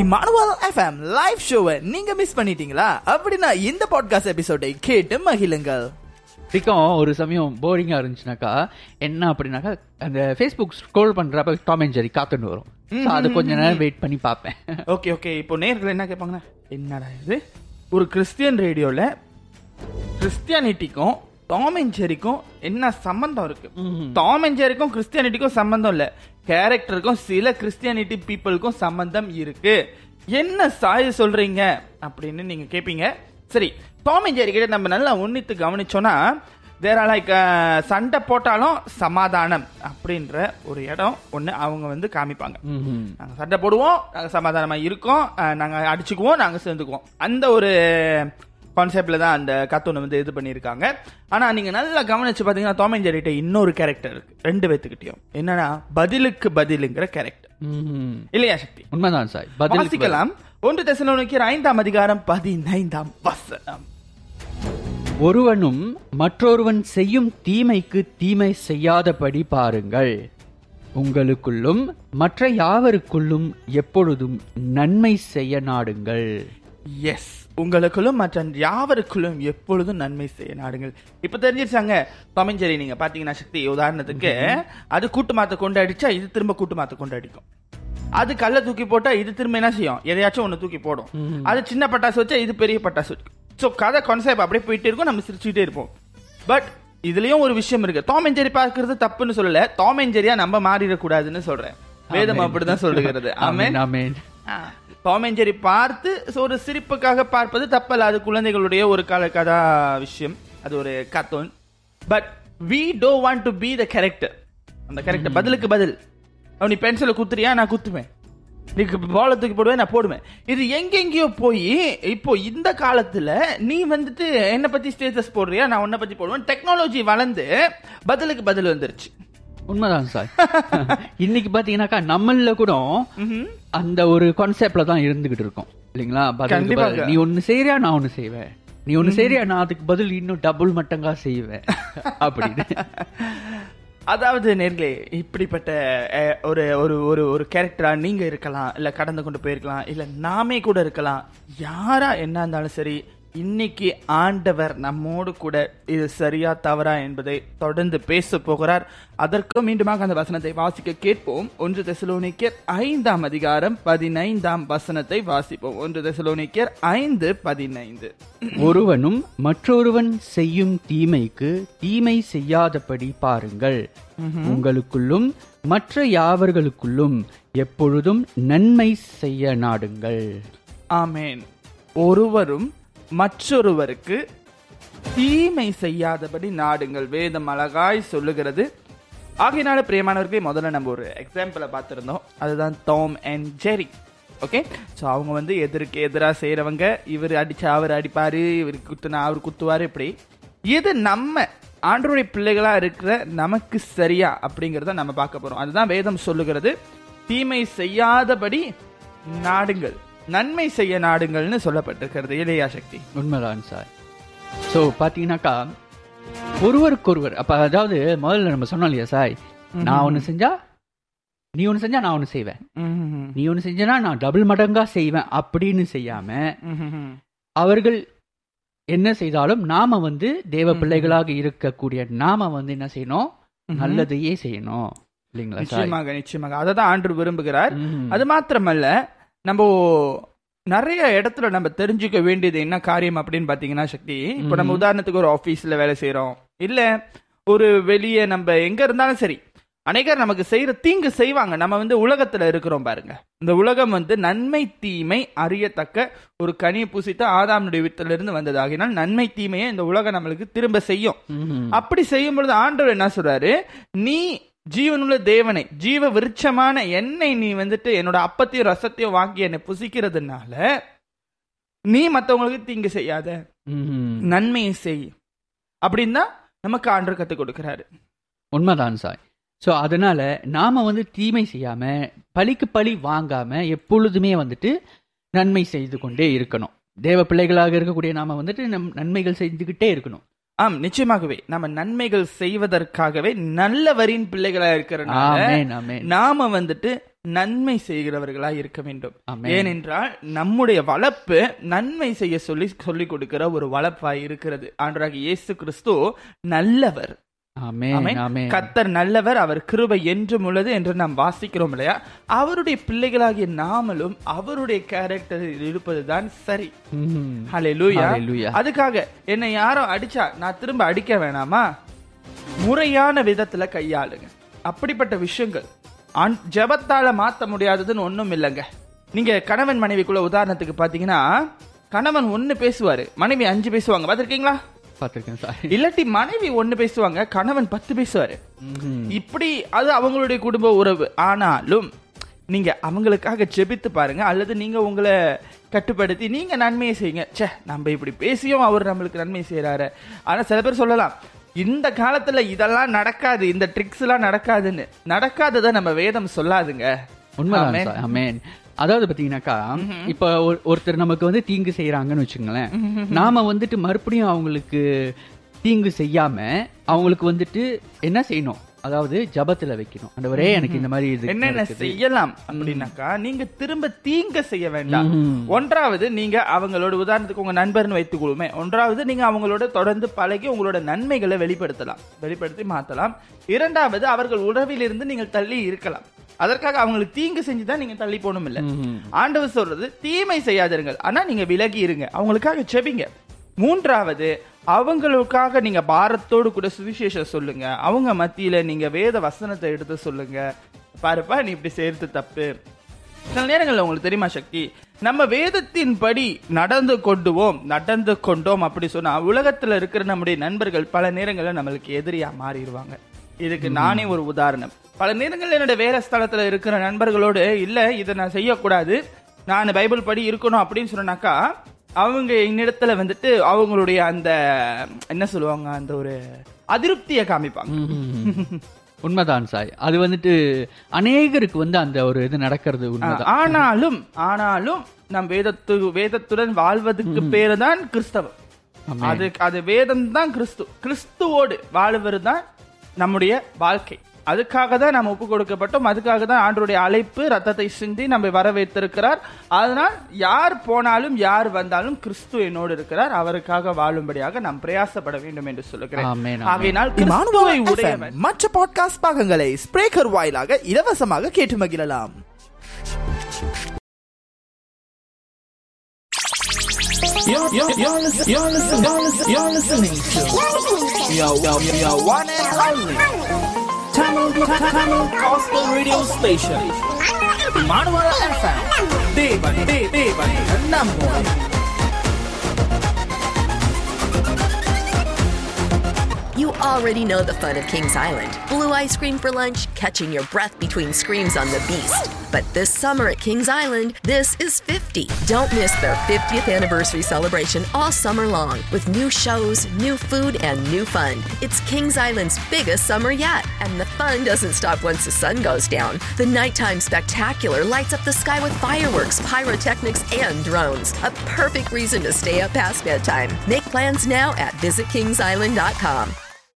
Emmanuel FM live ஷோவை நீங்க miss பண்ணிட்டீங்களா? அப்படின்னா இந்த பாட்காஸ்ட் எபிசோடை கேட்டு மகிழுங்கள். பிடிக்கும் ஒரு சமயம் போரிங்கா இருந்துச்சுனாக்கா என்ன அப்படின்னாக்கா அந்த ஃபேஸ்புக் ஸ்க்ரோல் பண்றப்ப டாம் அண்ட் ஜெரி காத்துன்னு வரும். அது கொஞ்ச நேரம் வெயிட் பண்ணி பார்ப்பேன். ஓகே ஓகே இப்போ நேர்கள் என்ன கேட்பாங்கன்னா என்னடா இது? ஒரு கிறிஸ்டியன் ரேடியோல கிறிஸ்டியானிட்டிக்கும் டாம் அண்ட் ஜெரிக்கும் என்ன சம்பந்தம் இருக்கு? டாம் அண்ட் ஜெரிக்கும் கிறிஸ்டியானிட்டிக்கும் சம்பந்தம் இல்ல. கேரக்டருக்கும் சில கிறிஸ்டியானிட்டி பீப்புளுக்கும் சம்பந்தம் இருக்கு. என்ன சாய சொல்றீங்க? அப்படின்னு நீங்க கேப்பீங்க. சரி டாம் அண்ட் ஜெரி கிட்ட நம்ம நல்லா உன்னித்து கவனிச்சோம்னா தேர் லைக் சண்டை போட்டாலும் சமாதானம் அப்படின்ற ஒரு இடம் ஒன்று அவங்க வந்து காமிப்பாங்க. நாங்கள் சண்டை போடுவோம் நாங்கள் சமாதானமாக இருக்கோம் நாங்கள் அடிச்சுக்குவோம் நாங்கள் சேர்ந்துக்குவோம். அந்த ஒரு கான்செப்ட்ல தான் அந்த கார்ட்டூனை வந்து இது பண்ணியிருக்காங்க. ஆனால் நீங்கள் நல்லா கவனிச்சு பார்த்தீங்கன்னா டாம் அண்ட் ஜெரிட்ட இன்னொரு கேரக்டர் இருக்கு. ரெண்டு பேத்துக்கிட்டையும். என்னன்னா பதிலுக்கு பதிலுங்கிற கேரக்டர். இல்லையா சக்தி. உண்மைதான் சார் வாசிக்கலாம். ஒன்று தெசலோனிக்கர் ஐந்தாம் அதிகாரம் பதினைந்தாம் வசனம். ஒருவனும் மற்றொருவன் செய்யும் தீமைக்கு தீமை செய்யாதபடி பாருங்கள். உங்களுக்குள்ளும் மற்ற யாவருக்குள்ளும் எப்பொழுதும் நன்மை செய்ய நாடுங்கள். எஸ் உங்களுக்குள்ளும் மற்ற யாவருக்குள்ளும் எப்பொழுதும் நன்மை செய்ய நாடுங்கள். இப்ப தெரிஞ்சிருச்சாங்க? தமிஞ்சரி நீங்க பாத்தீங்கன்னா சக்தி. உதாரணத்துக்கு அது கூட்டு மாத்த கொண்டு அடிச்சா இது திரும்ப கூட்டு மாத்த கொண்டு அடிக்கும் அது கல்ல தூக்கி போட்டா இது திரும்ப என்ன செய்யும்? எதையாச்சும் ஒண்ணு தூக்கி போடும். அது சின்ன பட்டாசு வச்சா இது பெரிய பட்டாசு ஸோ கதை கான்செப்ட் அப்படியே போயிட்டே இருக்கும். நம்ம சிரிச்சுட்டே இருப்போம். பட் இதுலயும் ஒரு விஷயம் இருக்கு. டாம் ஜெரி பார்க்கறது தப்புன்னு சொல்லல. டாம் நம்ம மாறிடக்கூடாதுன்னு சொல்றேன். வேதம் அப்படிதான் சொல்லுகிறது. Amen amen Tom and Jerry பார்த்து ஒரு சிரிப்புக்காக பார்ப்பது தப்பல்ல. அது குழந்தைகளுடைய ஒரு கால கதா விஷயம். அது ஒரு cartoon. But we do want to be the character அந்த கேரக்டர் பதிலுக்கு பதில். அவன் நீ பென்சிலை குத்துறியா? நான் குத்துவேன். நீ பால தூக்கி போடுவேன் நான் போடுவேன். இது எங்கெங்கேயோ போய் இப்போ இந்த காலத்துல நீ வந்துட்டு என்ன பத்தி ஸ்டேட்டஸ் போடுறியா? நான் உன்னை பத்தி போடுவேன். டெக்னாலஜி வளர்ந்து பதிலுக்கு பதில் வந்துருச்சு. உண்மைதான் சார். இன்னைக்கு பாத்தீங்கன்னாக்கா நம்மள கூட அந்த ஒரு கான்செப்ட்ல தான் இருந்துகிட்டு இருக்கோம். இல்லைங்களா. பதில். நீ ஒண்ணு செய்யறியா நான் ஒண்ணு செய்வேன். நீ ஒண்ணு செய்யறியா நான் அதுக்கு பதில் இன்னும் டபுள் மட்டங்கா செய்வேன். அப்படின்னு. அதாவது நேர்களே இப்படிப்பட்ட ஒரு ஒரு ஒரு ஒரு கேரக்டரா நீங்க இருக்கலாம் இல்ல கடந்து கொண்டு போயிருக்கலாம் இல்ல நாமே கூட இருக்கலாம். யாரா என்ன இருந்தாலும் சரி இன்னைக்கு ஆண்டவர் நம்மோடு கூட இது சரியா தவறா என்பதை தொடர்ந்து பேச போகிறார். அதற்கு மீண்டுமாக அந்த வசனத்தை வாசிக்க கேட்போம். ஒன்று தெசலோனிக்கர் ஐந்தாம் அதிகாரம் பதினைந்தாம் வசனத்தை வாசிப்போம். ஒன்று தெசலோனிக்கர் ஐந்து பதினைந்து. ஒருவனும் மற்றொருவன் செய்யும் தீமைக்கு தீமை செய்யாதபடி பாருங்கள். உங்களுக்குள்ளும் மற்ற யாவர்களுக்குள்ளும் எப்பொழுதும் நன்மை செய்ய நாடுங்கள். ஆமேன். ஒருவரும் மற்றொருவருக்கு தீமை செய்யாதபடி நாடுங்கள். வேதம் அழகாய் சொல்லுகிறது. ஆகையினால பிரியமானவர்களே முதல்ல நம்ம ஒரு எக்ஸாம்பிளை பார்த்துருந்தோம். அதுதான் Tom and Jerry okay so அவங்க வந்து எதிர்க்கு எதிராக செய்கிறவங்க இவர் அடிச்சா அவர் அடிப்பார் இவர் குத்துனா அவர் குத்துவார் இப்படி இது நம்ம ஆண்டருடைய பிள்ளைகளாக இருக்கிற நமக்கு சரியா அப்படிங்கிறத நம்ம பார்க்க போகிறோம் அதுதான் வேதம் சொல்லுகிறது. தீமை செய்யாதபடி நாடுங்கள். நன்மை செய்ய நாடுங்கள்னு சொல்லப்பட்டிருக்கிறது இளையா சக்தி. உண்மைதான் சார் ஸோ பார்த்தீங்கன்னாக்கா ஒருவருக்கொருவர் அப்ப அதாவது முதல்ல நம்ம சொன்னோம் இல்லையா சார் நான் ஒன்று செஞ்சா நீ ஒன்று செஞ்சா நான் ஒன்று செய்வேன். நீ ஒன்று செஞ்சனா நான் டபுள் மடங்கா செய்வேன் அப்படின்னு செய்யாம. அவர்கள் என்ன செய்தாலும் நாம வந்து தேவ பிள்ளைகளாக இருக்கக்கூடிய நாம வந்து என்ன செய்யணும்? நல்லதையே செய்யணும். நிச்சயமாக நிச்சயமாக. அதை தான் ஆண்டு விரும்புகிறார். அது மாத்திரமல்ல நம்ம நிறைய இடத்துல நம்ம தெரிஞ்சுக்க வேண்டியது என்ன காரியம் அப்படின்னு பாத்தீங்கன்னா சக்தி இப்போ நம்ம உதாரணத்துக்கு ஒரு ஆபீஸ்ல வேலை செய்றோம். இல்ல ஒரு வெளியே நம்ம எங்க இருந்தாலும் சரி அநேகர் நமக்கு செய்யற தீங்கு செய்வாங்க. நம்ம வந்து உலகத்துல இருக்கிறோம் பாருங்க. இந்த உலகம் வந்து நன்மை தீமை அறியத்தக்க ஒரு கனியை பூசித்த ஆதாமுடைய வித்துல இருந்து வந்தது. ஆகினால் நன்மை தீமையை இந்த உலகம் நம்மளுக்கு திரும்ப செய்யும். அப்படி செய்யும் பொழுது ஆண்டவர் என்ன சொல்றாரு? நீ ஜீவனுள்ள தேவனை ஜீவ விருட்சமான என்னை நீ வந்துட்டு என்னோட அப்பத்தையும் ரசத்தையும் வாங்கி என்னை புசிக்கிறதுனால நீ மத்தவங்களுக்கு தீங்கு செய்யாத. நன்மையை செய். அப்படின்னு தான் நமக்கு ஆண்டர் கத்துக் கொடுக்கிறாரு. உண்மைதான் சாய். ஸோ அதனால நாம வந்து தீமை செய்யாம பழிக்கு பழி வாங்காம எப்பொழுதுமே வந்துட்டு நன்மை செய்து கொண்டே இருக்கணும். தேவ பிள்ளைகளாக இருக்கக்கூடிய நாம வந்துட்டு நம் நன்மைகள் செஞ்சுக்கிட்டே இருக்கணும். ஆம் நிச்சயமாகவே. நம்ம நன்மைகள் செய்வதற்காகவே நல்லவரின் பிள்ளைகளா இருக்கிறனால நாம வந்துட்டு நன்மை செய்கிறவர்களா இருக்க வேண்டும். ஏனென்றால் நம்முடைய வளர்ப்பு நன்மை செய்ய சொல்லி சொல்லிக் கொடுக்கிற ஒரு வளர்ப்பாய் இருக்கிறது. ஆண்டராக இயேசு கிறிஸ்து நல்லவர். கத்தர் நல்லவர் அவர் கிருபை என்றும் உள்ளது என்று நாம் வாசிக்கிறோம் இல்லையா? அவருடைய பிள்ளைகளாகிய நாமளும் அவருடைய கேரக்டரில் இருப்பதுதான் சரி. அதுக்காக என்னை யாரோ அடிச்சா நான் திரும்ப அடிக்க வேணாமா? முறையான விதத்துல கையாளுங்க. அப்படிப்பட்ட விஷயங்கள். ஜெபத்தால மாத்த முடியாததுன்னு ஒண்ணும் இல்லைங்க. நீங்க கணவன் மனைவிக்குள்ள உதாரணத்துக்கு பாத்தீங்கன்னா கணவன் ஒண்ணு பேசுவாரு மனைவி அஞ்சு பேசுவாங்க. பாத்திருக்கீங்களா? பார்த்திருக்கேன் சார். இல்லாட்டி மனைவி ஒண்ணு பேசுவாங்க கணவன் பத்து பேசுவாரு. இப்படி அது அவங்களுடைய குடும்ப உறவு. ஆனாலும் நீங்க அவங்களுக்காக ஜெபித்து பாருங்க அல்லது நீங்க உங்களை கட்டுப்படுத்தி நீங்க நன்மையை செய்யுங்க. ச்சே நம்ம இப்படி பேசியும் அவர் நம்மளுக்கு நன்மை செய்யறாரு ஆனா சில பேர் சொல்லலாம் இந்த காலத்துல இதெல்லாம் நடக்காது இந்த ட்ரிக்ஸ் எல்லாம் நடக்காதுன்னு. நடக்காததை நம்ம வேதம் சொல்லாதுங்க. ஆமென். அதாவது பாத்தீங்கன்னாக்கா இப்ப ஒரு- ஒருத்தர் நமக்கு வந்து தீங்கு செய்யறாங்கன்னு வச்சுங்களேன் நாம வந்துட்டு மறுபடியும் அவங்களுக்கு தீங்கு செய்யாம அவங்களுக்கு வந்துட்டு என்ன செய்யணும்? அதாவது ஜபத்துல வைக்கணும். ஆண்டவரே எனக்கு இந்த மாதிரி இது என்னென்ன. செய்யலாம் அப்படின்னாக்கா நீங்க திரும்ப தீங்க செய்ய வேண்டாம். ஒன்றாவது நீங்க அவங்களோட உதாரணத்துக்கு உங்க நண்பர்னு வைத்துக்கொள்ளுமே ஒன்றாவது நீங்க அவங்களோட தொடர்ந்து பழகி உங்களோட நன்மைகளை வெளிப்படுத்தலாம். வெளிப்படுத்தி மாத்தலாம். இரண்டாவது அவர்கள் உறவிலிருந்து நீங்கள் தள்ளி இருக்கலாம். அதற்காக அவங்களுக்கு தீங்கு செஞ்சுதான் நீங்க தள்ளி போகணும் இல்ல. ஆண்டவர் சொல்றது தீமை செய்யாதிருங்கள் ஆனா நீங்க விலகி இருங்க. அவங்களுக்காக செபிங்க மூன்றாவது அவங்களுக்காக நீங்க பாரத்தோடு கூட சுவிசேஷம் சொல்லுங்க. அவங்க மத்தியில நீங்க வேத வசனத்தை எடுத்து சொல்லுங்க. பாருப்பா நீ இப்படி செய்யறது தப்பு. சில நேரங்கள்ல உங்களுக்கு தெரியுமா சக்தி? நம்ம வேதத்தின் படி நடந்து கொண்டுவோம் நடந்து கொண்டோம் அப்படி சொன்னா உலகத்துல இருக்கிற நம்முடைய நண்பர்கள் பல நேரங்கள்ல நம்மளுக்கு எதிரியா மாறிடுவாங்க. இதுக்கு நானே ஒரு உதாரணம். பல நேரங்கள்ல என்னோட வேற ஸ்தலத்துல இருக்கிற நண்பர்களோடு இல்ல இதை நான் செய்யக்கூடாது. நான் பைபிள் படி இருக்கணும் அப்படின்னு சொன்னாக்கா அவங்க என்னிடத்துல வந்துட்டு அவங்களுடைய அந்த என்ன சொல்லுவாங்க அந்த ஒரு அதிருப்தியை காமிப்பாங்க. உண்மைதான் சாய். அது வந்துட்டு அநேகருக்கு வந்து அந்த ஒரு இது நடக்கிறது ஆனாலும் ஆனாலும் நம் வேதத்து வேதத்துடன் வாழ்வதற்கு பேரு தான் கிறிஸ்தவம். அது அது வேதம் தான் கிறிஸ்து. கிறிஸ்துவோடு வாழ்வது தான் நம்முடைய வாழ்க்கை. அதுக்காக தான் நம்ம ஒப்பு கொடுக்கப்பட்டோம் அதுக்காக தான் ஆண்டருடைய அழைப்பு ரத்தத்தை சிந்தி நம்ம வரவேற்றிருக்கிறார் அதனால் யார் போனாலும் யார் வந்தாலும் கிறிஸ்து என்னோடு இருக்கிறார் அவருக்காக வாழும்படியாக நாம் பிரயாசப்பட வேண்டும் என்று சொல்லுகிறேன். ஆகையினால் கிறிஸ்துவை உடையவன் மற்ற பாட்காஸ்ட் பாகங்களை ஸ்பிரேக்கர் வாயிலாக இலவசமாக கேட்டு மகிழலாம் You're, you're, you're, listen, you're, listen, you're, listen, you're listening to yo, yo, yo, yo, one and only Gospel Radio Station. Imanuel FM. Devan, De- Devan, number one. Already know the fun of Kings Island. Blue ice cream for lunch, catching your breath between screams on the beast. But this summer at Kings Island, this is 50. Don't miss their 50th anniversary celebration all summer long with new shows, new food, and new fun. It's Kings Island's biggest summer yet, and the fun doesn't stop once the sun goes down. The nighttime spectacular lights up the sky with fireworks, pyrotechnics, and drones. A perfect reason to stay up past bedtime. Make plans now at visitkingsisland.com.